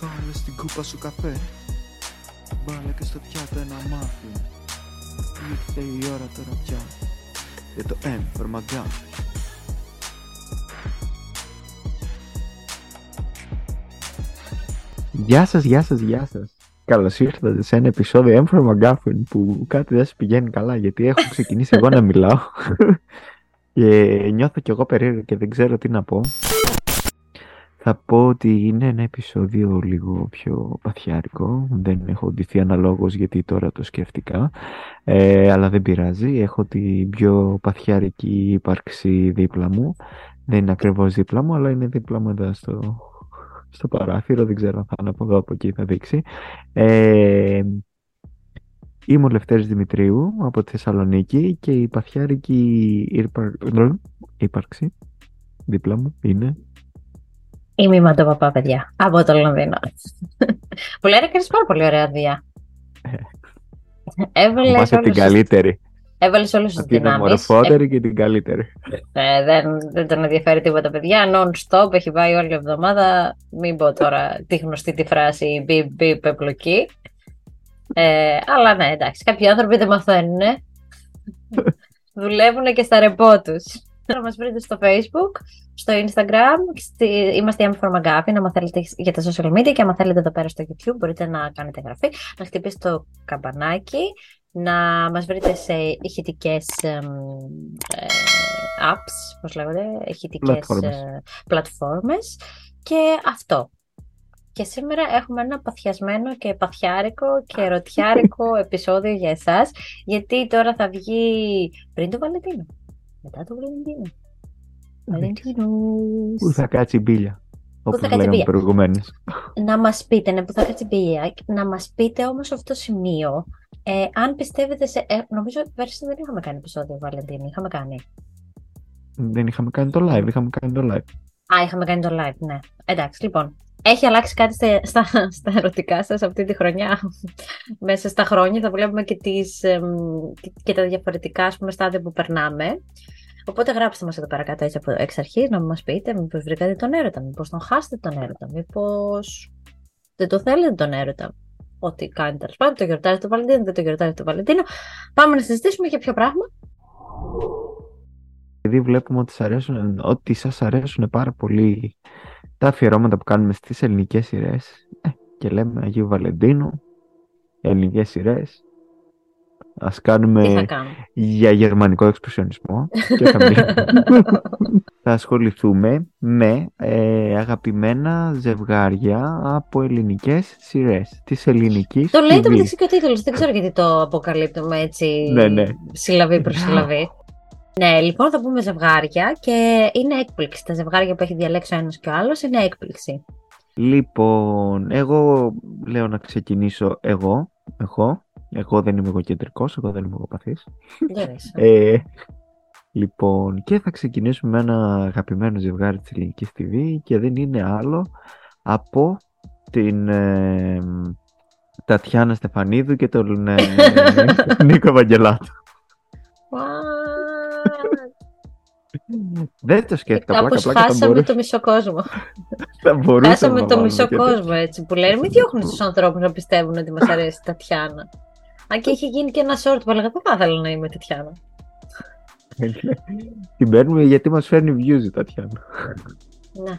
Βάλε στην κούπα σου καφέ Βάλε και στο πιάτο ένα μάφιν Ήρθε η ώρα τώρα πια Για το M for McGuffin Γεια σας, γεια σας, γεια σας. Καλώς ήρθατε σε ένα επεισόδιο M for McGuffin που κάτι δεν σου πηγαίνει καλά γιατί έχω ξεκινήσει εγώ να μιλάω και νιώθω κι εγώ περίεργα και δεν ξέρω τι να πω. Θα πω ότι είναι ένα επεισόδιο λίγο πιο παθιάρικο, δεν έχω ντυθεί αναλόγως γιατί τώρα το σκέφτηκα, ε, αλλά δεν πειράζει, έχω την πιο παθιάρικη ύπαρξη δίπλα μου. Δεν είναι ακριβώς δίπλα μου, αλλά είναι δίπλα μου εδώ στο, στο παράθυρο, δεν ξέρω αν θα είναι από εδώ από εκεί θα δείξει. Ε, είμαι ο Λευτέρης Δημητρίου από τη Θεσσαλονίκη και η παθιάρικη ύπαρξη δίπλα μου είναι Είμαι η Μαντοπαπά, παιδιά, από το Λονδίνο. που λένε κάνεις πάρα πολύ ωραία δουλειά. Έβαλες όλους την καλύτερη. Έβαλες όλους τους δυνάμεις. Την ομορφότερη και την καλύτερη. Ε, δεν, δεν τον ενδιαφέρει τίποτα, παιδιά. Non-stop, έχει πάει όλη η εβδομάδα. Μην πω τώρα τη γνωστή τη φράση μπιπ μπιπ επλοκή. Ε, αλλά ναι, εντάξει, κάποιοι άνθρωποι δεν μαθαίνουν. Δουλεύουν και στα ρεπό τους να μας βρείτε στο facebook, στο instagram, στη... είμαστε η M4 McGuffin, άμα θέλετε για τα social media και άμα θέλετε εδώ πέρα στο youtube μπορείτε να κάνετε εγγραφή, να χτυπήσετε το καμπανάκι, να μας βρείτε σε ηχητικές ε, apps, πώς λέγονται, ηχητικές ε, πλατφόρμες. Και αυτό. Και σήμερα έχουμε ένα παθιασμένο και παθιάρικο και ερωτιάρικο επεισόδιο για εσάς, γιατί τώρα θα βγει πριν το Βαλεντίνο μετά το Βαλεντίνο. Βαλεντίνο. Πού θα κάτσει η μπίλια. Όπως λέγαμε προηγουμένως. Να μας πείτε, ναι, που θα κάτσει η μπίλια. Να μας πείτε όμως αυτό το σημείο, ε, αν πιστεύετε σε... Ε, νομίζω πέρσι δεν είχαμε κάνει επεισόδιο Βαλεντίνο, είχαμε κάνει. Δεν είχαμε κάνει το live, είχαμε κάνει το live. Α, είχαμε κάνει το live, ναι. Εντάξει, λοιπόν. Έχει αλλάξει κάτι στα, στα, στα ερωτικά σας αυτή τη χρονιά. Μέσα στα χρόνια θα βλέπουμε και, τις, και τα διαφορετικά ας πούμε, στάδια που περνάμε. Οπότε γράψτε μας εδώ πέρα κάτω έτσι από εξ αρχής να μας πείτε μήπως βρήκατε τον έρωτα, μήπως τον χάσετε τον έρωτα, μήπως δεν το θέλετε τον έρωτα. Ό,τι κάνει τέλος πάντων, το γιορτάζετε το Βαλεντίνο, δεν το γιορτάζετε το Βαλεντίνο. Πάμε να συζητήσουμε για ποιο πράγμα. Επειδή βλέπουμε ότι, αρέσουν, ότι σας αρέσουν πάρα πολύ τα αφιερώματα που κάνουμε στις ελληνικές σειρές ε, και λέμε Αγίου Βαλεντίνου, ελληνικές σειρές, ας κάνουμε για γερμανικό εξπρεσιονισμό και θα, θα ασχοληθούμε με ε, αγαπημένα ζευγάρια από ελληνικές σειρές της ελληνικής Το λέει το μεταξύ και ο τίτλος, δεν ξέρω γιατί το αποκαλύπτουμε έτσι ναι, ναι. συλλαβή προς συλλαβή. Ναι, λοιπόν θα πούμε ζευγάρια και είναι έκπληξη. Τα ζευγάρια που έχει διαλέξει ο ένας και ο άλλος είναι έκπληξη. Λοιπόν, εγώ λέω να ξεκινήσω εγώ. Εγώ, εγώ δεν είμαι εγωκεντρικός, εγώ δεν είμαι εγωπαθής. ε, λοιπόν, και θα ξεκινήσουμε με ένα αγαπημένο ζευγάρι της ελληνικής TV και δεν είναι άλλο από την ε, Τατιάνα Στεφανίδου και τον ε, Νίκο Βαγγελάτο. Δεν το σκέφτηκα. Κάπως πλάκα, χάσαμε το μισό κόσμο. χάσαμε το μισό κόσμο έτσι που λένε. Μην διώχνουν τους ανθρώπους να πιστεύουν ότι μας αρέσει η Τατιάνα. Αν και είχε γίνει και ένα short που έλεγα Δεν θα ήθελα να είμαι Τατιάνα. Την παίρνουμε γιατί μας φέρνει views η Τατιάνα. Ναι.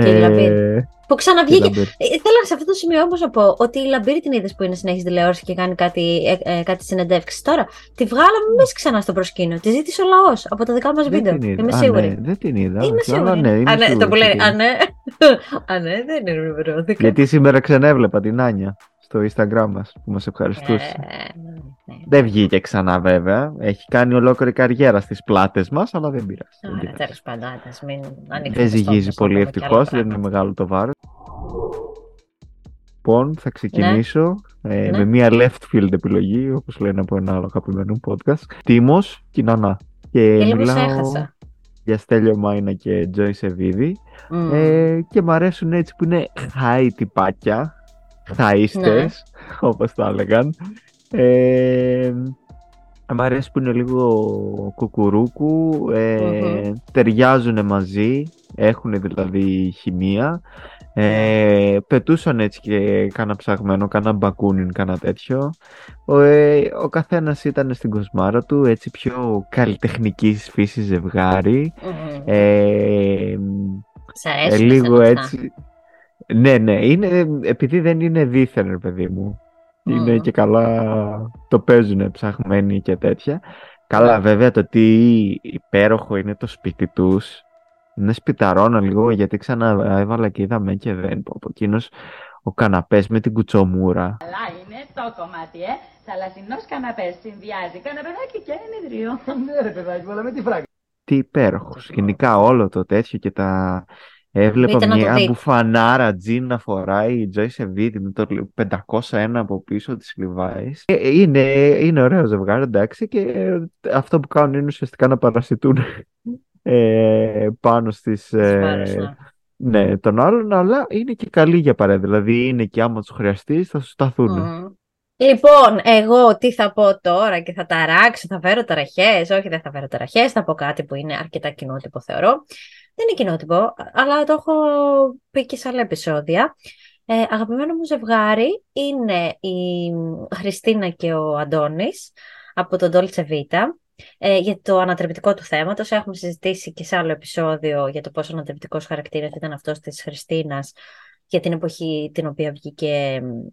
Και η ε, Που ξαναβγήκε. Ε, θέλω σε αυτό το σημείο όμως να πω ότι η Λαμπίρη την είδες που είναι συνέχισε τηλεόραση και κάνει κάτι, ε, ε, κάτι συνεντεύξεις. Τώρα τη βγάλαμε εμεί ξανά στο προσκήνιο. Τη ζήτησε ο λαός από τα δικά μας βίντεο. Είμαι σίγουρη. Ναι, δεν την είδα. Είμαι σίγουρη. Ναι, είμαι α, ναι, το που λέει. Α, ναι. α, ναι, δεν ενημερώθηκα. Γιατί σήμερα ξανέβλεπα την Άνια στο Instagram μας που μας ευχαριστούσε. Ε, ναι, ναι. Δεν βγήκε ξανά βέβαια. Έχει κάνει ολόκληρη καριέρα στις πλάτες μας, αλλά δεν πειράζει. Ωραία, τέλος πάντων, μην Δεν ζυγίζει πολύ ευτυχώς, δεν είναι μεγάλο το βάρος. Λοιπόν, θα ξεκινήσω ναι. Ε, ναι. με μια left field επιλογή, όπως λένε από ένα άλλο αγαπημένο podcast. Τίμος και Νανά. Και, και μιλάω για Στέλιο Μάινα και Τζόι Σεβίδη. Mm. Ε, και μου αρέσουν έτσι που είναι high τυπάκια, χαΐστες, ναι. όπως τα έλεγαν. Ε, μ' αρέσει που είναι λίγο κουκουρούκου, ε, ταιριάζουν μαζί, έχουν δηλαδή χημεία. Ε, πετούσαν έτσι και κάνα ψαγμένο, κάνα μπακούνιν, κάνα τέτοιο. Ο, ε, ο καθένας ήταν στην κοσμάρα του, έτσι πιο καλλιτεχνικής φύσης ζευγάρι. Μμμ. Ε, Σ' ε, αρέσουν λίγο εσένα αυτά. έτσι. Ναι, ναι, είναι, επειδή δεν είναι δίθεν, ρε παιδί μου. Είναι Μμμ. και καλά, το παίζουν ψαχμένοι και τέτοια. Καλά, Ναι. βέβαια το τι υπέροχο είναι το σπίτι τους. Είναι σπιταρώνα λίγο, γιατί ξανά έβαλα και είδαμε και δεν πω από εκείνος ο καναπές με την κουτσομούρα. Καλά είναι το κομμάτι, ε. Θαλασσινός καναπές συνδυάζει καναπεδάκι και ενιδρίο. Ναι, ρε παιδάκι, μου, αλλά με τη φράγκα. Τι υπέροχος. Γενικά όλο το τέτοιο και τα... Έβλεπα Μπείτε να το μια δείτε. μπουφανάρα τζιν να φοράει η Joy Σεβίδη με το 501 από πίσω της Levi's. Ε, Είναι, είναι ωραίο ζευγάρι, εντάξει, και αυτό που κάνουν είναι ουσιαστικά να παρασιτούν ε, πάνω στις... Τους ε, πάρεις, ναι. ναι, των άλλων, αλλά είναι και καλή για παρέα. Δηλαδή είναι και άμα τους χρειαστείς θα σου σταθούν. Μμμ. Λοιπόν, εγώ τι θα πω τώρα και θα ταράξω, θα φέρω ταραχές. Όχι, δεν θα φέρω ταραχές, θα πω κάτι που είναι αρκετά κοινότυπο θεωρώ. Δεν είναι κοινότυπο, αλλά το έχω πει και σε άλλα επεισόδια. Ε, αγαπημένο μου ζευγάρι είναι η Χριστίνα και ο Αντώνης από τον Dolce Vita. Ε, για το ανατρεπτικό του θέματος έχουμε συζητήσει και σε άλλο επεισόδιο για το πόσο ανατρεπτικός χαρακτήρας ήταν αυτός της Χριστίνας για την εποχή την οποία βγήκε μ,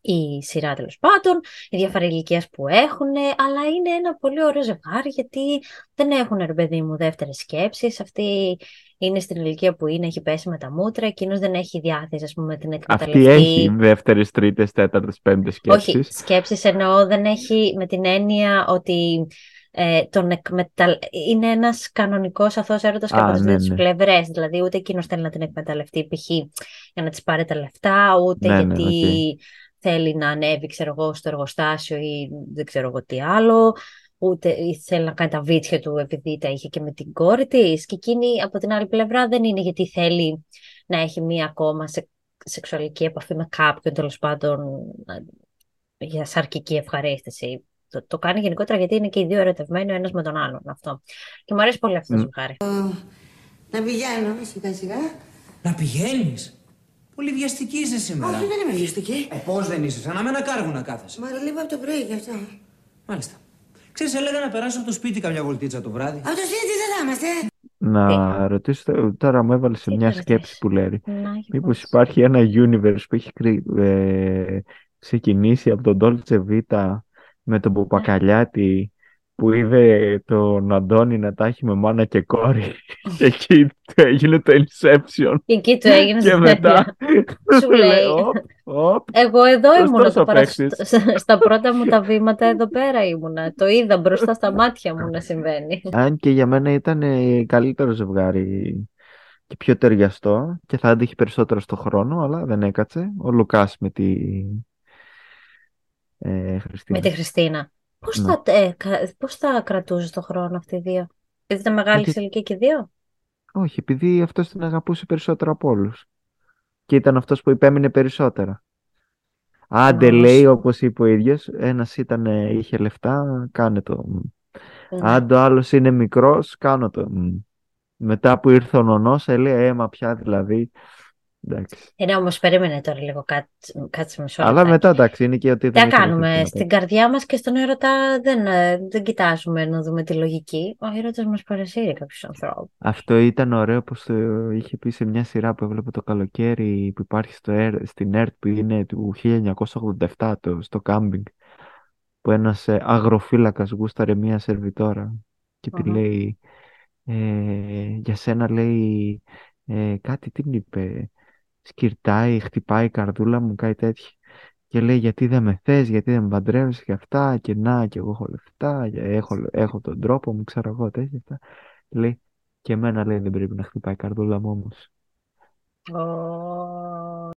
η σειρά τέλος πάντων, η διαφορά ηλικία που έχουν, αλλά είναι ένα πολύ ωραίο ζευγάρι γιατί δεν έχουν ρε παιδί μου δεύτερες σκέψεις. Αυτή είναι στην ηλικία που είναι, έχει πέσει με τα μούτρα, εκείνος δεν έχει διάθεση, ας πούμε, την εκμεταλλευτεί. Αυτή έχει δεύτερες, τρίτες, τέταρτες, πέμπτες σκέψει. Όχι, σκέψεις εννοώ δεν έχει με την έννοια ότι ε, τον εκμεταλλ... είναι ένας κανονικός αθώος έρωτας και Α, από τις ναι, δύο τις ναι. πλευρές. Δηλαδή ούτε εκείνος θέλει να την εκμεταλλευτεί π.χ. για να της πάρει τα λεφτά, ούτε Ναι, ναι, γιατί θέλει να ανέβει ξέρω εγώ, στο εργοστάσιο ή δεν ξέρω εγώ τι άλλο, ούτε ή θέλει να κάνει τα βίτσια του επειδή τα είχε και με την κόρη της. Και εκείνη από την άλλη πλευρά δεν είναι γιατί θέλει να έχει μία ακόμα σε, σεξουαλική επαφή με κάποιον τέλος πάντων για σαρκική ευχαρίστηση. Το, το κάνει γενικότερα γιατί είναι και οι δύο ερωτευμένοι ο ένας με τον άλλον αυτό. Και μου αρέσει πολύ αυτό το Μμ. ζευγάρι. Να πηγαίνω σιγά σιγά. Να πηγαίνεις; Πολύ βιαστική είσαι σήμερα. Όχι, δεν είμαι βιαστική. Ε, πώς δεν είσαι, σαν να με ένα κάργο να κάθεσαι. Μα λίγο από το πρωί γι' αυτό. Μάλιστα. Ξέρεις, έλεγα να περάσω από το σπίτι καμιά βολτίτσα το βράδυ. Από το σπίτι δεν θα είμαστε. Να ρωτήσω, το- τώρα μου έβαλε σε Τι μια να ρωτήσεις; σκέψη που λέει. Να, για Μήπως πες. υπάρχει ένα universe που έχει κρι- ε, ξεκινήσει από τον Dolce Vita με τον Ποπακαλιάτη που είδε τον Αντώνη να τα έχει με μάνα και κόρη και εκεί του έγινε το Inception Και εκεί του έγινε και στην μετά Σου λέει. «Οπ, οπ, Εγώ εδώ Σωστός ήμουνα το ο παρα... παίκτης. στα- στα πρώτα μου τα βήματα, εδώ πέρα ήμουνα. Το είδα μπροστά στα μάτια μου να συμβαίνει. Αν και για μένα ήταν ε, καλύτερο ζευγάρι και πιο ταιριαστό και θα άντυχε περισσότερο στο χρόνο, αλλά δεν έκατσε. Ο Λουκάς με τη ε, Χριστίνα. Με τη Χριστίνα. Πώς, Ναι. θα, ε, κα- πώς θα κρατούσε το χρόνο αυτή οι δύο; Επειδή ήταν μεγάλη Γιατί- σε ηλικία και οι δύο; Όχι, επειδή αυτός την αγαπούσε περισσότερο από όλους. Και ήταν αυτός που υπέμεινε περισσότερα. Άντε Όμως- λέει όπως είπε ο ίδιος, ένας ήταν, ε, είχε λεφτά, κάνε το. Μ. Ναι. Αν το άλλος είναι μικρός, κάνω το. Μ. Μετά που ήρθε ο νονός, έλεγε αίμα πια δηλαδή. Εντάξει. Ε, ναι, όμως περίμενε τώρα λίγο κάτσε, κάτσε μισό Αλλά λεπτάκι. μετά εντάξει, είναι και ότι Τι δεν θα είχε κάνουμε, λεφτά στην μετά. καρδιά μας και στον έρωτα δεν, ε, δεν κοιτάζουμε να δούμε τη λογική. Ο έρωτας μας παρασύρει κάποιους ανθρώπους. Αυτό ήταν ωραίο πως το είχε πει σε μια σειρά που έβλεπε το καλοκαίρι που υπάρχει στο ΕΡ, στην ΕΡΤ που είναι του 1987 το, στο κάμπινγκ που ένας ε, αγροφύλακας γούσταρε μια σερβιτόρα και τη Αχα. λέει ε, για σένα λέει ε, κάτι τι την είπε σκυρτάει, χτυπάει η καρδούλα μου κάτι τέτοιο. Και λέει γιατί δεν με θες, γιατί δεν με παντρεύεσαι και αυτά και να και εγώ έχω λεφτά και έχω, έχω τον τρόπο μου ξέρω εγώ τέτοια αυτά λέει και εμένα λέει δεν πρέπει να χτυπάει η καρδούλα μου όμως Ω,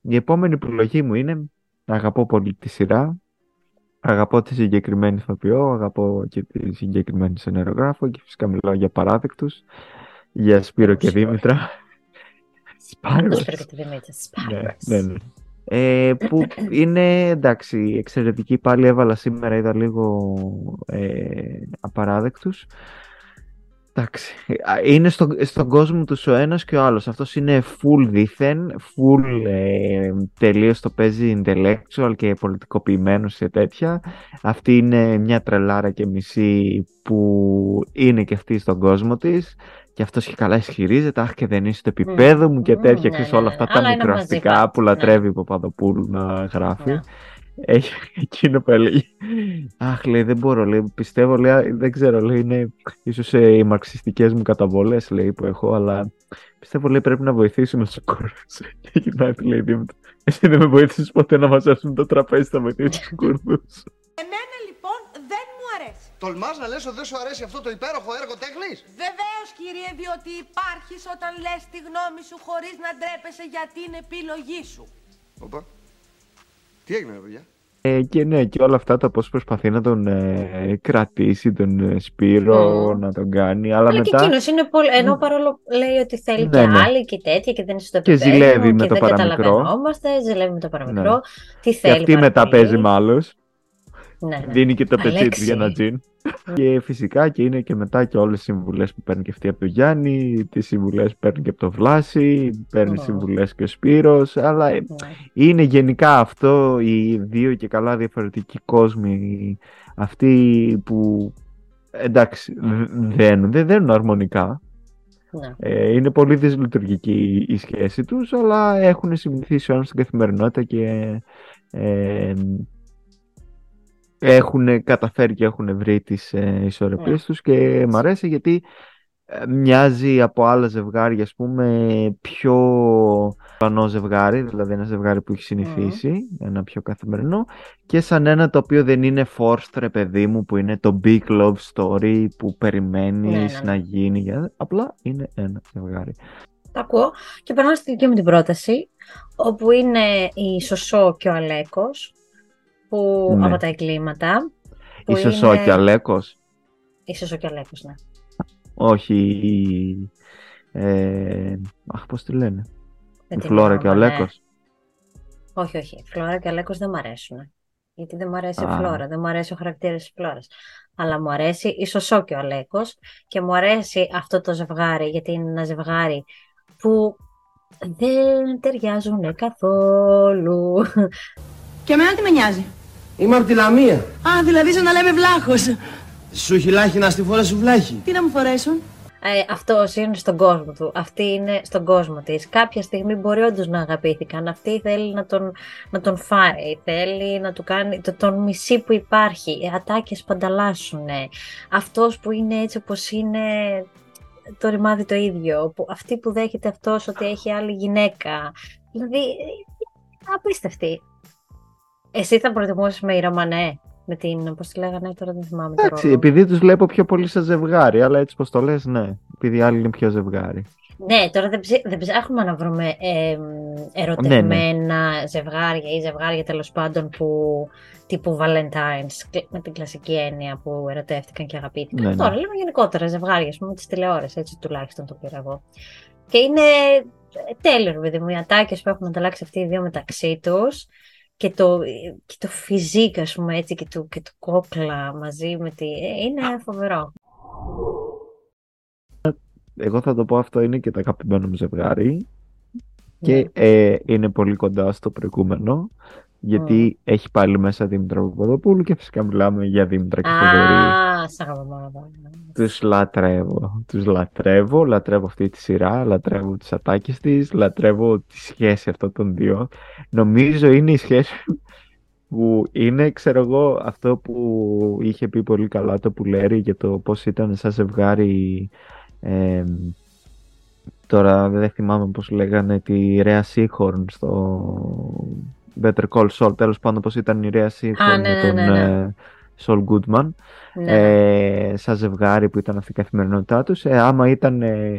η επόμενη επιλογή μου είναι αγαπώ πολύ τη σειρά αγαπώ τη συγκεκριμένη ηθοποιό αγαπώ και τη συγκεκριμένη σενερογράφο και φυσικά μιλάω για παράδεκτους για Σπύρο και Όχι, όχι. Δήμητρα Το Σπάρος σπίτι και τη Δημήτρη. Ναι, Σπάρος. ναι, ναι. Ε, που είναι εντάξει εξαιρετική πάλι έβαλα σήμερα είδα λίγο ε, απαράδεκτους Εντάξει. Α, Είναι στο, στον κόσμο του ο ένας και ο άλλος. Αυτός είναι full δίθεν, full ε, τελείως το παίζει intellectual και πολιτικοποιημένος και τέτοια. Αυτή είναι μια τρελάρα και μισή που είναι και αυτή στον κόσμο της. Και αυτός και καλά ισχυρίζεται, αχ και δεν είσαι στο επίπεδο μου και Μμμ, τέτοια, ναι, ξέρεις ναι, όλα ναι. αυτά τα Αλλά είναι μικροαστικά μαζικά, που ναι. λατρεύει η Παπαδοπούλου να γράφει. Ναι. Έχει εκείνο που έλεγε. Αχ, λέει, δεν μπορώ, λέει, πιστεύω, λέει, δεν ξέρω, λέει, είναι ίσως ε, οι μαρξιστικές μου καταβολές, λέει, που έχω, αλλά πιστεύω, λέει, πρέπει να βοηθήσουμε τους Κούρδους. Και γυρνάει, του λέει, Δήμητρα, εσύ δεν με βοήθησες ποτέ να μαζέψουμε το τραπέζι, θα βοηθήσεις τους Κούρδους. Εμένα λοιπόν δεν μου αρέσει. Τολμάς να λες ότι δεν σου αρέσει αυτό το υπέροχο έργο τέχνης; Βεβαίως κύριε, διότι υπάρχεις όταν λες τη γνώμη σου χωρίς να ντρέπεσαι για την επιλογή σου. Οπα. Τι έγινε ρε παιδιά; Ε, και ναι, και όλα αυτά τα πώς προσπαθεί να τον ε, κρατήσει, τον ε, Σπύρο, Μμμ. να τον κάνει, αλλά Αλλά και μετά εκείνος είναι πολύ. Ενώ παρόλο λέει ότι θέλει Ναι, και ναι. άλλοι και τέτοια και δεν είναι στο Και επίπεδο ζηλεύει μου με και το δεν παραμικρό. καταλαβαίνόμαστε, ζηλεύει με το παραμικρό. Ναι. Τι και θέλει. αυτή πάρα μετά πολύ. παίζει με άλλους. Ναι, ναι. Δίνει και το πετσί της Αλέξη. για ένα τζιν. και φυσικά και είναι και μετά και όλες οι συμβουλές που παίρνει και αυτή από τον Γιάννη, τις συμβουλές που παίρνει και από τον Βλάση, παίρνει Ω. συμβουλές και ο Σπύρος, αλλά ε, Ναι. είναι γενικά αυτό οι δύο και καλά διαφορετικοί κόσμοι, αυτοί που εντάξει δ- δένουν, δεν δένουν αρμονικά, Ναι. ε, είναι πολύ δυσλειτουργική η σχέση τους, αλλά έχουν συμμετήσει ο ένας στην καθημερινότητα και ε, έχουν καταφέρει και έχουν βρει τις ε, ισορροπίες τους και μ' αρέσει γιατί ε, μοιάζει από άλλα ζευγάρια ας πούμε πιο πλανό ζευγάρι, δηλαδή ένα ζευγάρι που έχει συνηθίσει, ένα πιο καθημερινό και σαν ένα το οποίο δεν είναι forced ρε παιδί μου που είναι το big love story που περιμένεις Ναι, ναι, ναι. να γίνει, για- απλά είναι ένα ζευγάρι. Τα ακούω. Και περνάω στη δική μου την πρόταση, όπου είναι η Σωσό και ο Αλέκος, που Ναι. από τα εγκλήματα. Που Η Σωσό είναι- και Αλέκος, Η Σωσό και ο Αλέκος, ναι. όχι η... Ε, αχ, πώς τη λένε, Δεν η την Φλόρα και ο θυμάμαι, ναι. Αλέκος. Όχι, όχι. Η Φλόρα και ο Αλέκος δεν μου αρέσουν. Γιατί δεν μου αρέσει Α. η Φλόρα, δεν μου αρέσει ο χαρακτήρας της Φλόρας. Αλλά μου αρέσει η Σωσό και ο Αλέκος και μου αρέσει αυτό το ζευγάρι, γιατί είναι ένα ζευγάρι που δεν ταιριάζουν καθόλου. Και εμένα τι με νοιάζει. Είμαι από τη Λαμία. Α, δηλαδή σαν να λέμε βλάχος. Σου έχει λάχη να στη φορά σου βλάχη. Τι να μου φορέσουν; Ε, αυτός είναι στον κόσμο του. Αυτή είναι στον κόσμο της. Κάποια στιγμή μπορεί όντως να αγαπήθηκαν. Αυτή θέλει να τον, να τον φάει. Θέλει να του κάνει το, τον μισή που υπάρχει. Οι ατάκες που ανταλλάσσουν. Αυτός που είναι έτσι όπως είναι το ρημάδι το ίδιο. Που, αυτή που δέχεται αυτός ότι έχει άλλη γυναίκα. Δηλαδή, ε, απίστευτη. Εσύ θα προτιμούσες με η Ρωμανέ. Με την, πώς τη λέγανε τώρα δεν θυμάμαι το Εντάξει, ρόλο. επειδή τους βλέπω πιο πολύ σαν ζευγάρι, αλλά έτσι πως το λες, ναι. Επειδή οι άλλοι είναι πιο ζευγάρι. Ναι, τώρα δεν, ψη- δεν ψάχνουμε να βρούμε εμ, ερωτευμένα ζευγάρια ή ζευγάρια τέλος πάντων που τύπου Valentine's κλ- με την κλασική έννοια που ερωτεύτηκαν και αγαπήθηκαν. Ναι, ναι. Τώρα λέμε γενικότερα ζευγάρια, ας πούμε, τη τηλεόραση, έτσι τουλάχιστον το πήρα εγώ. Και είναι ε, τέλειο, ρε παιδί μου, οι ατάκες που έχουν ανταλλάξει αυτοί οι δύο μεταξύ τους και το, και το φυσικ, ας πούμε, έτσι, και το, και το κόκλα μαζί με τη... ε, Είναι φοβερό. Εγώ θα το πω αυτό είναι και το αγαπημένο μου ζευγάρι και Ναι. ε, είναι πολύ κοντά στο προηγούμενο γιατί έχει πάλι μέσα Δήμητρα Παπαδοπούλου και φυσικά μιλάμε για Δήμητρα και Θοδωρή. Α, σ' αγαπώ πάρα πολύ. Τους λατρεύω, τους λατρεύω, λατρεύω αυτή τη σειρά, λατρεύω τις ατάκες της, λατρεύω τη σχέση αυτών των δύο. Νομίζω είναι η σχέση που είναι, ξέρω εγώ, αυτό που είχε πει πολύ καλά το Πουλέρι για το πώς ήταν σαν ζευγάρι ε, τώρα δεν θυμάμαι πώς λέγανε τη Ρέα Σίχορν στο Better Call Saul, τέλος πάντων πώς ήταν η Ρέα Σίχορν ναι, με ναι, τον ναι, ναι. Ε, Saul Goodman Ναι. ε, σαν ζευγάρι που ήταν αυτή η καθημερινότητά τους ε, άμα ήταν ε,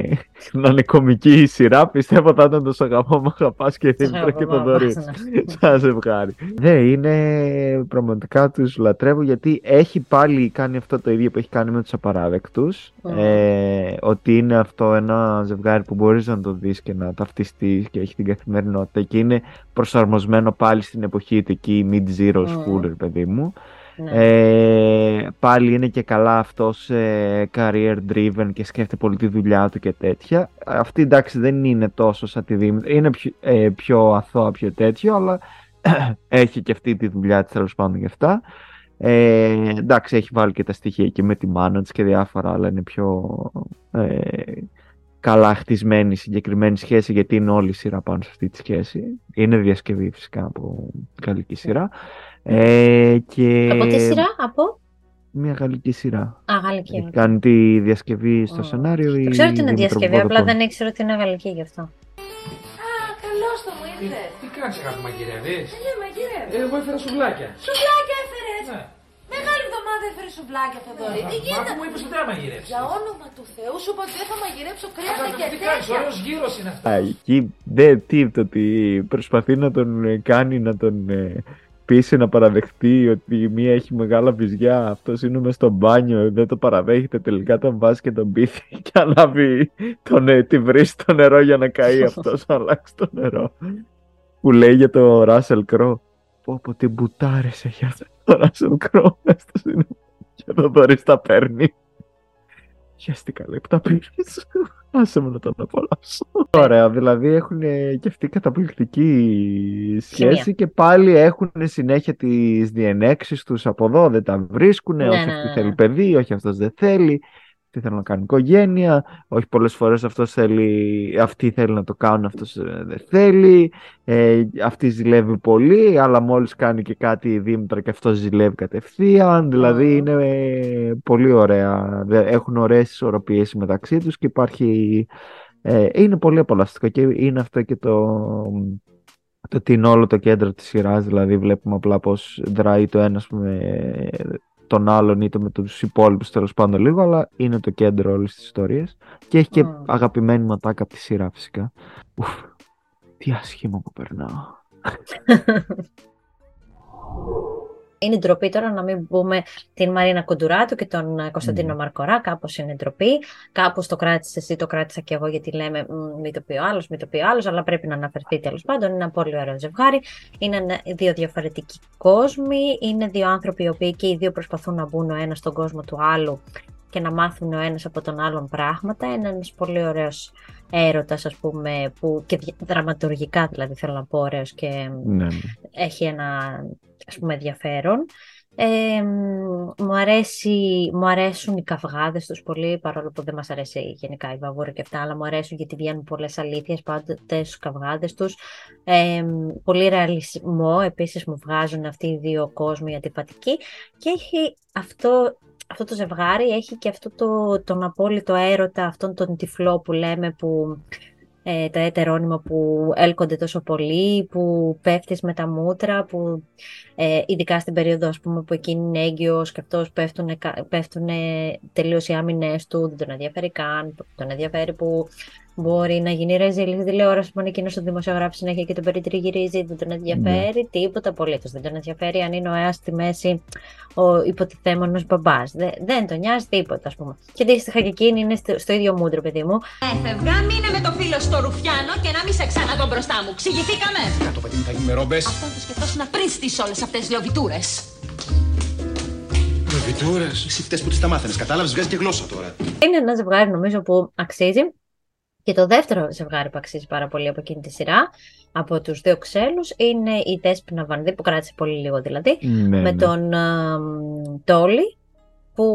να είναι κομική η σειρά πιστεύω θα ήταν το «Σ' αγαπώ μ' αγαπάς» και Τους Δήμητρα και αγαπώ, μ' Θοδωρή αγαπάς, ναι. σαν ζευγάρι δεν είναι πραγματικά τους λατρεύω γιατί έχει πάλι κάνει αυτό το ίδιο που έχει κάνει με τους απαράδεκτους Μμμ. ε, ότι είναι αυτό ένα ζευγάρι που μπορείς να το δεις και να ταυτιστείς και έχει την καθημερινότητα και είναι προσαρμοσμένο πάλι στην εποχή του εκεί mid-zero Μμμ. school ρε παιδί μου Ναι. Ε, πάλι είναι και καλά αυτός ε, career driven και σκέφτεται πολύ τη δουλειά του και τέτοια. Αυτή εντάξει δεν είναι τόσο σαν τη Δήμητρα, είναι πιο, ε, πιο αθώα, πιο τέτοιο, αλλά έχει και αυτή τη δουλειά της τέλος πάντων γι' αυτά. Ε, εντάξει, έχει βάλει και τα στοιχεία και με τη μάνα της και διάφορα, αλλά είναι πιο ε, καλά χτισμένη συγκεκριμένη σχέση, γιατί είναι όλη η σειρά πάνω σε αυτή τη σχέση. Είναι διασκευή φυσικά από γαλλική σειρά. Ε, και... Από τι σειρά, από; Μια γαλλική σειρά. Α, γαλλική. Έχει κάνει τη διασκευή στο σενάριο. Το η ξέρω ότι είναι Δήμητρα διασκευή, απλά Βοδοπόλου. δεν ήξερα ότι είναι γαλλική γι' αυτό. Καλώς το μου ήρθες. Τι κάνεις αγάπη μαγειρεύεις; Ναι, μαγειρεύω. Εγώ έφερα σουβλάκια. Σουβλάκια έφερες. Ναι. Μεγάλη εβδομάδα έφερε σουβλάκια, Θοδωρή. Τι Μα γίνεται. αφού μου είπες ότι δεν θα μαγειρεύσεις. Για όνομα του Θεού σου είπα ότι δεν θα μαγειρέψω κρέατα Αγάπη και μου, τι κάνεις, τέτοια. ωραίος γύρος είναι αυτός. Α, εκεί δεν τι, το ότι προσπαθεί να τον ε, κάνει να τον ε, πείσει να παραδεχτεί ότι η μία έχει μεγάλα βυζιά, αυτός είναι μες στο μπάνιο, δεν το παραδέχεται, τελικά τον βάζει και τον πείθει και ανάβει τον, ε, τη βρύση στο νερό για να καεί αυτός, να αλλάξει το νερό. Που λέει για το Russell Crowe. Πω πω την μπουτάρισε για το Russell Crowe μες στο σινεμά και το Δωρής τα παίρνει. Χαίστηκα λέει που τα πήρες. Άσε με να τον απολαύσω. Ωραία, δηλαδή έχουν και αυτή καταπληκτική σχέση Χημεία. και πάλι έχουν συνέχεια τις διενέξεις τους από εδώ, δεν τα βρίσκουν, Ναι, όχι ναι, αυτή ναι, θέλει ναι. παιδί, όχι αυτός δεν θέλει, τι θέλει να κάνει οικογένεια, όχι πολλές φορές αυτός θέλει, αυτή θέλει να το κάνουν, αυτός ε, δεν θέλει, ε, αυτή ζηλεύει πολύ, αλλά μόλις κάνει και κάτι η Δήμητρα και αυτός ζηλεύει κατευθείαν, δηλαδή είναι ε, πολύ ωραία, Δε- έχουν ωραίες ισορροπίες μεταξύ τους και υπάρχει, ε, είναι πολύ απολαυστικό και είναι αυτό και το, το ότι είναι όλο το κέντρο της σειράς, δηλαδή βλέπουμε απλά πως δράει το ένα με τον άλλον είτε με τους υπόλοιπους τέλος πάντων λίγο, αλλά είναι το κέντρο όλης της ιστορίας και έχει και Μμμ. αγαπημένη ματάκα από τη σειρά φυσικά. Ουφ, τι άσχημα που περνάω. Είναι ντροπή τώρα να μην πούμε την Μαρίνα Κοντουράτου και τον ε, Κωνσταντίνο Μαρκορά. Κάπως είναι ντροπή. Κάπως το κράτησε εσύ, το κράτησα και εγώ, γιατί λέμε «Μ, μην το πει ο άλλος, μην το πει ο άλλος, αλλά πρέπει να αναφερθεί τέλος πάντων. Είναι ένα πολύ ωραίο ζευγάρι. Είναι ένα- δύο διαφορετικοί κόσμοι. Είναι δύο άνθρωποι οι οποίοι και οι δύο προσπαθούν να μπουν ο ένας στον κόσμο του άλλου και να μάθουν ο ένας από τον άλλον πράγματα. Είναι ένας πολύ ωραίος έρωτας, ας πούμε, που και δια- δραματουργικά δηλαδή θέλω να πω ωραίος και Ναι, ναι. έχει ένα ας πούμε ενδιαφέρον. Ε, μ, μου, αρέσει, μου αρέσουν οι καυγάδες τους πολύ, παρόλο που δεν μας αρέσει γενικά η βαβούρα και αυτά, αλλά μου αρέσουν γιατί βγαίνουν πολλές αλήθειες πάντοτε στους καυγάδες τους. Ε, μ, πολύ ρεαλισμό, επίσης μου βγάζουν αυτοί οι δύο κόσμοι αντιπατικοί και έχει αυτό, αυτό το ζευγάρι, έχει και αυτό το, τον απόλυτο έρωτα, αυτόν τον τυφλό που λέμε που ε, τα ετερόνυμα που έλκονται τόσο πολύ, που πέφτεις με τα μούτρα, που ε, ειδικά στην περίοδο ας πούμε, που εκείνη είναι έγκυος και αυτός πέφτουν, πέφτουν τελείως οι άμυνες του, δεν τον ενδιαφέρει καν, τον ενδιαφέρει που μπορεί να γίνει ρεζίλη στη τηλεόραση που είναι εκείνος ο δημοσιογράφος συνέχεια και τον περιτριγυρίζει, δεν τον ενδιαφέρει τίποτα απολύτως, δεν τον ενδιαφέρει αν είναι ο Αέας στη μέση ο υποτιθέμενος μπαμπάς, δεν, δεν τον νοιάζει τίποτα ας πούμε. Και αντίστοιχα και εκείνη είναι στο, στο ίδιο μούντρο παιδί μου, Έφευγα, μείνε με το φίλο στο ρουφιάνο και να μην σε ξανά τον μπροστά μου. Ξηγηθήκαμε. Το παιδί μου θα γίνει με ρόμπες. Αυτό το σκεφτόσουν πριν στις όλες αυτές τις λοβιτούρες. Με βιτούρες. Εσύ φταίς που τις τα μάθαινες. Κατάλαβες, βγάζει και γλώσσα τώρα. Είναι ένα ζευγάρι νομίζω που αξίζει. Και το δεύτερο ζευγάρι που αξίζει πάρα πολύ από εκείνη τη σειρά, από τους δύο ξένους, είναι η Δέσποινα Βανδύ, που κράτησε πολύ λίγο δηλαδή, Ναι, με ναι. τον α, μ, Τόλι, που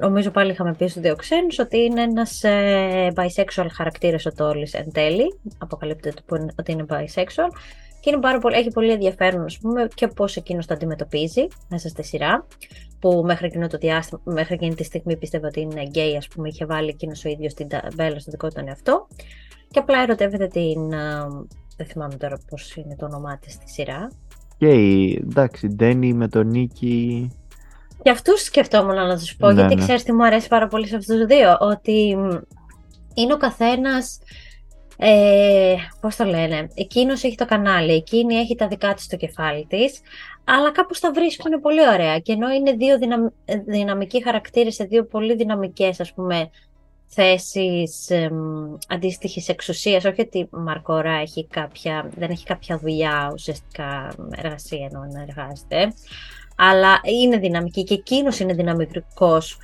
νομίζω πάλι είχαμε πει στους δύο ξένους ότι είναι ένας ε, bisexual χαρακτήρας ο Τόλις εν τέλει, αποκαλύπτεται που είναι- ότι είναι bisexual και είναι πάρα πολύ, έχει πολύ ενδιαφέρον ας πούμε, και πώς εκείνος το αντιμετωπίζει μέσα στη σειρά που μέχρι, εκείνο το διάστημα, μέχρι εκείνη τη στιγμή πίστευε ότι είναι γκέι, ας πούμε, είχε βάλει εκείνος ο ίδιος την ταμπέλα στο δικό του τον εαυτό και απλά ερωτεύεται την, α, δεν θυμάμαι τώρα πώς είναι το όνομά της στη σειρά, Και η, εντάξει, Ντένι με τον Νίκη. Και αυτούς σκεφτόμουν να τους πω, Ναι, γιατί ναι. ξέρεις τι μου αρέσει πάρα πολύ σε αυτούς τους δύο, ότι μ, είναι ο καθένας, ε, πώς το λένε, εκείνος έχει το κανάλι, εκείνη έχει τα δικά της στο κεφάλι της, αλλά κάπως τα βρίσκουν πολύ ωραία. Και ενώ είναι δύο δυναμ, δυναμικοί χαρακτήρες σε δύο πολύ δυναμικές ας πούμε θέσεις εμ, αντίστοιχης εξουσίας, όχι ότι η Μαρκορά έχει κάποια, δεν έχει κάποια δουλειά ουσιαστικά εργασία ενώ να εργάζεται, αλλά είναι δυναμική και εκείνος είναι δυναμικός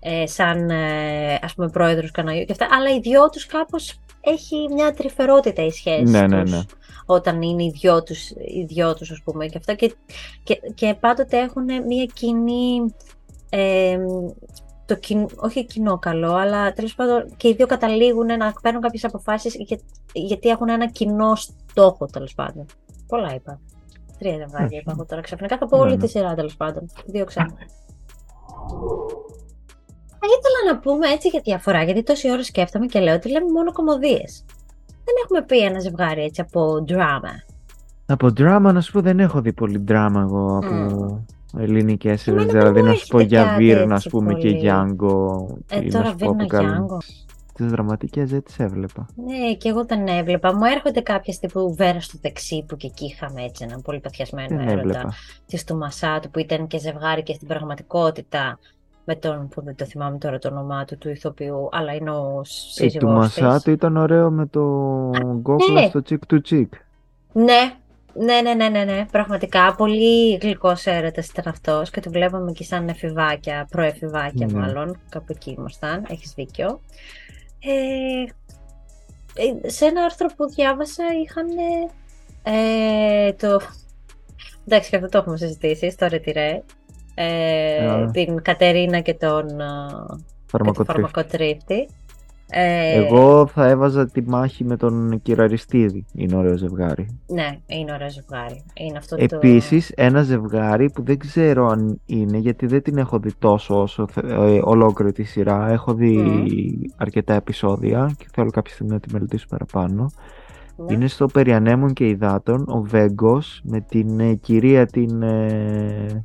ε, σαν ε, ας πούμε πρόεδρος καναλιού και αυτά, αλλά οι δυο τους κάπως έχει μια τρυφερότητα η σχέση Ναι, ναι, τους ναι. όταν είναι οι δυο τους, οι δυο τους ας πούμε και αυτά και, και, και πάντοτε έχουν μια κοινή ε, το κοινό, όχι κοινό καλό, αλλά τέλος πάντων και οι δύο καταλήγουν να παίρνουν κάποιες αποφάσεις γιατί έχουν ένα κοινό στόχο τέλος πάντων. Πολλά είπα. Τρία ζευγάρια είπα εγώ τώρα ξαφνικά. Θα πω Ναι, όλη ναι. τη σειρά τέλος πάντων. Δύο ξανά. Θα ήθελα να πούμε έτσι για διαφορά, γιατί τόση ώρα σκέφτομαι και λέω ότι λέμε μόνο κομμωδίες. Δεν έχουμε πει ένα ζευγάρι έτσι από drama. Από drama να σου πω δεν έχω δει πολύ drama εγώ από ελληνικές σειρές. Εμένα δεν Δηλαδή μου να σου πω έχετε για κάτι Βίρνα, έτσι ας πούμε, και πολύ. Γιάνγκο. Ε, ή τώρα να σου πω Βίρνα, από καλά. Γιάνγκο. Τις δραματικές δεν τις έβλεπα. Ναι, και εγώ δεν έβλεπα. Μου έρχονται κάποιες τύπου βέρα στο δεξί που και εκεί είχαμε έτσι έναν πολύ παθιασμένο Δεν έρωτα έβλεπα. της του Μασάτου που ήταν και ζευγάρι και στην πραγματικότητα με τον που δεν το θυμάμαι τώρα το όνομά του, του ηθοποιού, αλλά είναι ο Ε, σύζυγός του Μασάτου ήταν ωραίο με το γκόκλα ναι. στο τσικ του τσικ. Ναι, ναι, ναι, ναι, ναι, ναι. Πραγματικά πολύ γλυκό έρωτα ήταν αυτός και το βλέπαμε και σαν εφηβάκια, προεφηβάκια Ναι. μάλλον. Κάπου εκεί ήμασταν. Έχεις δίκιο. Ε, ε, σε ένα άρθρο που διάβασα είχαν ε, το. Εντάξει, και αυτό το έχουμε συζητήσει στο Ρετυρέ. Ε, Α. την Κατερίνα και τον, ε, και τον Φαρμακοτρίφτη. φαρμακοτρίφτη. Ε, Εγώ θα έβαζα τη μάχη με τον κυραριστίδη. Είναι ωραίο ζευγάρι. Ναι, είναι ωραίο ζευγάρι. Είναι αυτό Επίσης ένα ζευγάρι που δεν ξέρω αν είναι γιατί δεν την έχω δει τόσο όσο θε- ε, ολόκληρη τη σειρά. Έχω δει αρκετά επεισόδια και θέλω κάποια στιγμή να τη μελετήσω παραπάνω. Ναι. Είναι στο Περιανέμων και Υδάτων ο Βέγκος με την ε, κυρία την ε,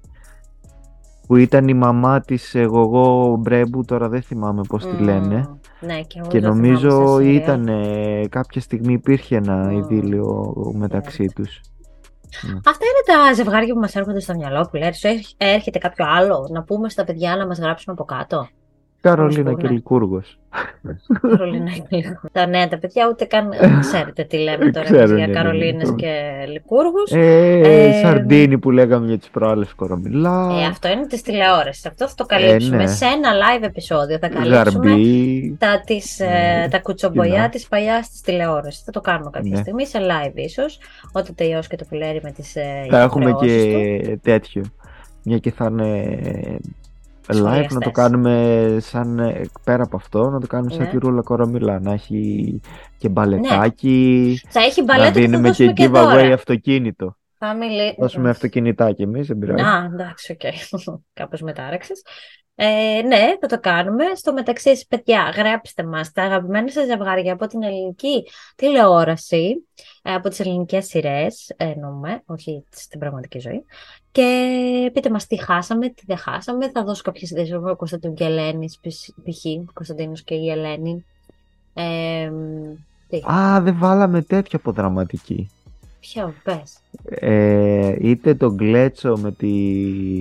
που ήταν η μαμά της ε, Γογό Μπρέμπου τώρα δεν θυμάμαι πως τη Μμμ. λένε Ναι, και εγώ και το θυμάμαι νομίζω στα σειρά. ήταν ε, κάποια στιγμή υπήρχε ένα ειδήλιο μεταξύ τους. Ναι. Αυτά είναι τα ζευγάρια που μας έρχονται στο μυαλό που λέει. Σου έρχ- έρχεται κάποιο άλλο να πούμε στα παιδιά να μας γράψουν από κάτω. Καρολίνα πούνε. και Λικούργος. Καρολίνα και Λικούργος. Τα νέα τα παιδιά ούτε καν ξέρετε τι λέμε τώρα Ξέρουν, εμείς για ναι, ναι, ναι. Καρολίνες και Λικούργους. Ε, Ε, Σαρντίνη που λέγαμε για τις προάλλες κορομιλά. Ε, αυτό είναι της τηλεόρασης. Αυτό θα το καλύψουμε. ναι. Σε ένα live επεισόδιο θα καλύψουμε Γαρμπή. τα, τις, ε, Ναι. τα κουτσομπολιά Κοινά. της παλιάς της τηλεόρασης. Θα το κάνουμε κάποια Ναι. στιγμή σε live ίσως, όταν τελειώσει και το πουλέρι με τις ε, Θα έχουμε υποχρεώσεις και του. τέτοιο. Μια και θα είναι live να το Σχολιαστές. κάνουμε σαν ε, πέρα από αυτό, να το κάνουμε σαν Ναι. τη Ρούλα Κορομηλά. Να έχει και μπαλετάκι. Θα έχει να μπαλέτο και θα δίνουμε δώσουμε και και giveaway δώρα. αυτοκίνητο. Θα μιλή... Δώσουμε αυτοκινητάκι εμείς, δεν πειράζει. Α, εντάξει, οκ. Κάπως με τάραξες. Ε, ναι, θα το κάνουμε. Στο μεταξύ, εσείς, παιδιά, γράψτε μας τα αγαπημένα σας ζευγάρια από την ελληνική τηλεόραση, ε, από τις ελληνικές σειρές, εννοούμε, όχι στην πραγματική ζωή. Και πείτε μας τι χάσαμε, τι δεν χάσαμε. Θα δώσω κάποιες ιδέες ο Κωνσταντίνου και Ελένης, π.χ. Κωνσταντίνος και η Ελένη. Ε, τι, Α, δεν βάλαμε τέτοιο από δραματική. Ποιο, πες. Ε, είτε τον Γκλέτσο με τη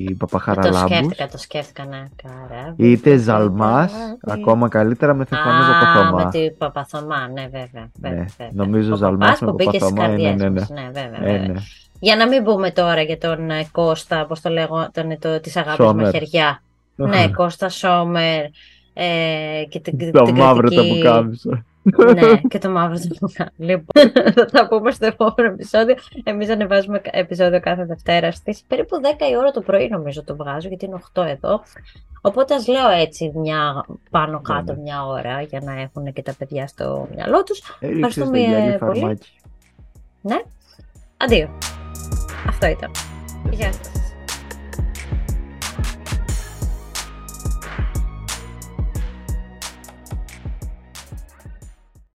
Το Παπαχαραλάμπους, σκέφτηκα, το σκέφτηκα, ναι. Καράβι, είτε το Ζαλμάς, καράβι. ακόμα καλύτερα με Θεφανή Α, Παπαθωμά. με την Παπαθωμά, ναι, βέβαια. βέβαια, Ναι, βέβαια. νομίζω Ο Ζαλμάς παπάς με που μπήκε στις Παπαθωμά, ναι, καρδιές ναι, ναι. μας, ναι, βέβαια, Ε, βέβαια. ναι. Για να μην πούμε τώρα για τον ε, Κώστα, πώς το λέγω, τον, το, της αγάπης Σόμερ. μαχαιριά. ναι, Κώστα Σόμερ. Ε, και την, Το την μαύρο το κριτική- πουκάμισο. Ναι, και το μαύρο το πουκάμισο. Λοιπόν, θα τα πούμε στο επόμενο επεισόδιο. Εμείς ανεβάζουμε επεισόδιο κάθε Δευτέρα στις περίπου 10 η ώρα το πρωί νομίζω το βγάζω, γιατί είναι 8 εδώ. Οπότε ας λέω έτσι μια πάνω κάτω Ναι, μια ώρα για να έχουν και τα παιδιά στο μυαλό τους. Έριξες Ευχαριστούμε το γυαλί πολύ. φαρμάκι. Ναι, αντίο. Αυτό ήταν. Γεια σας.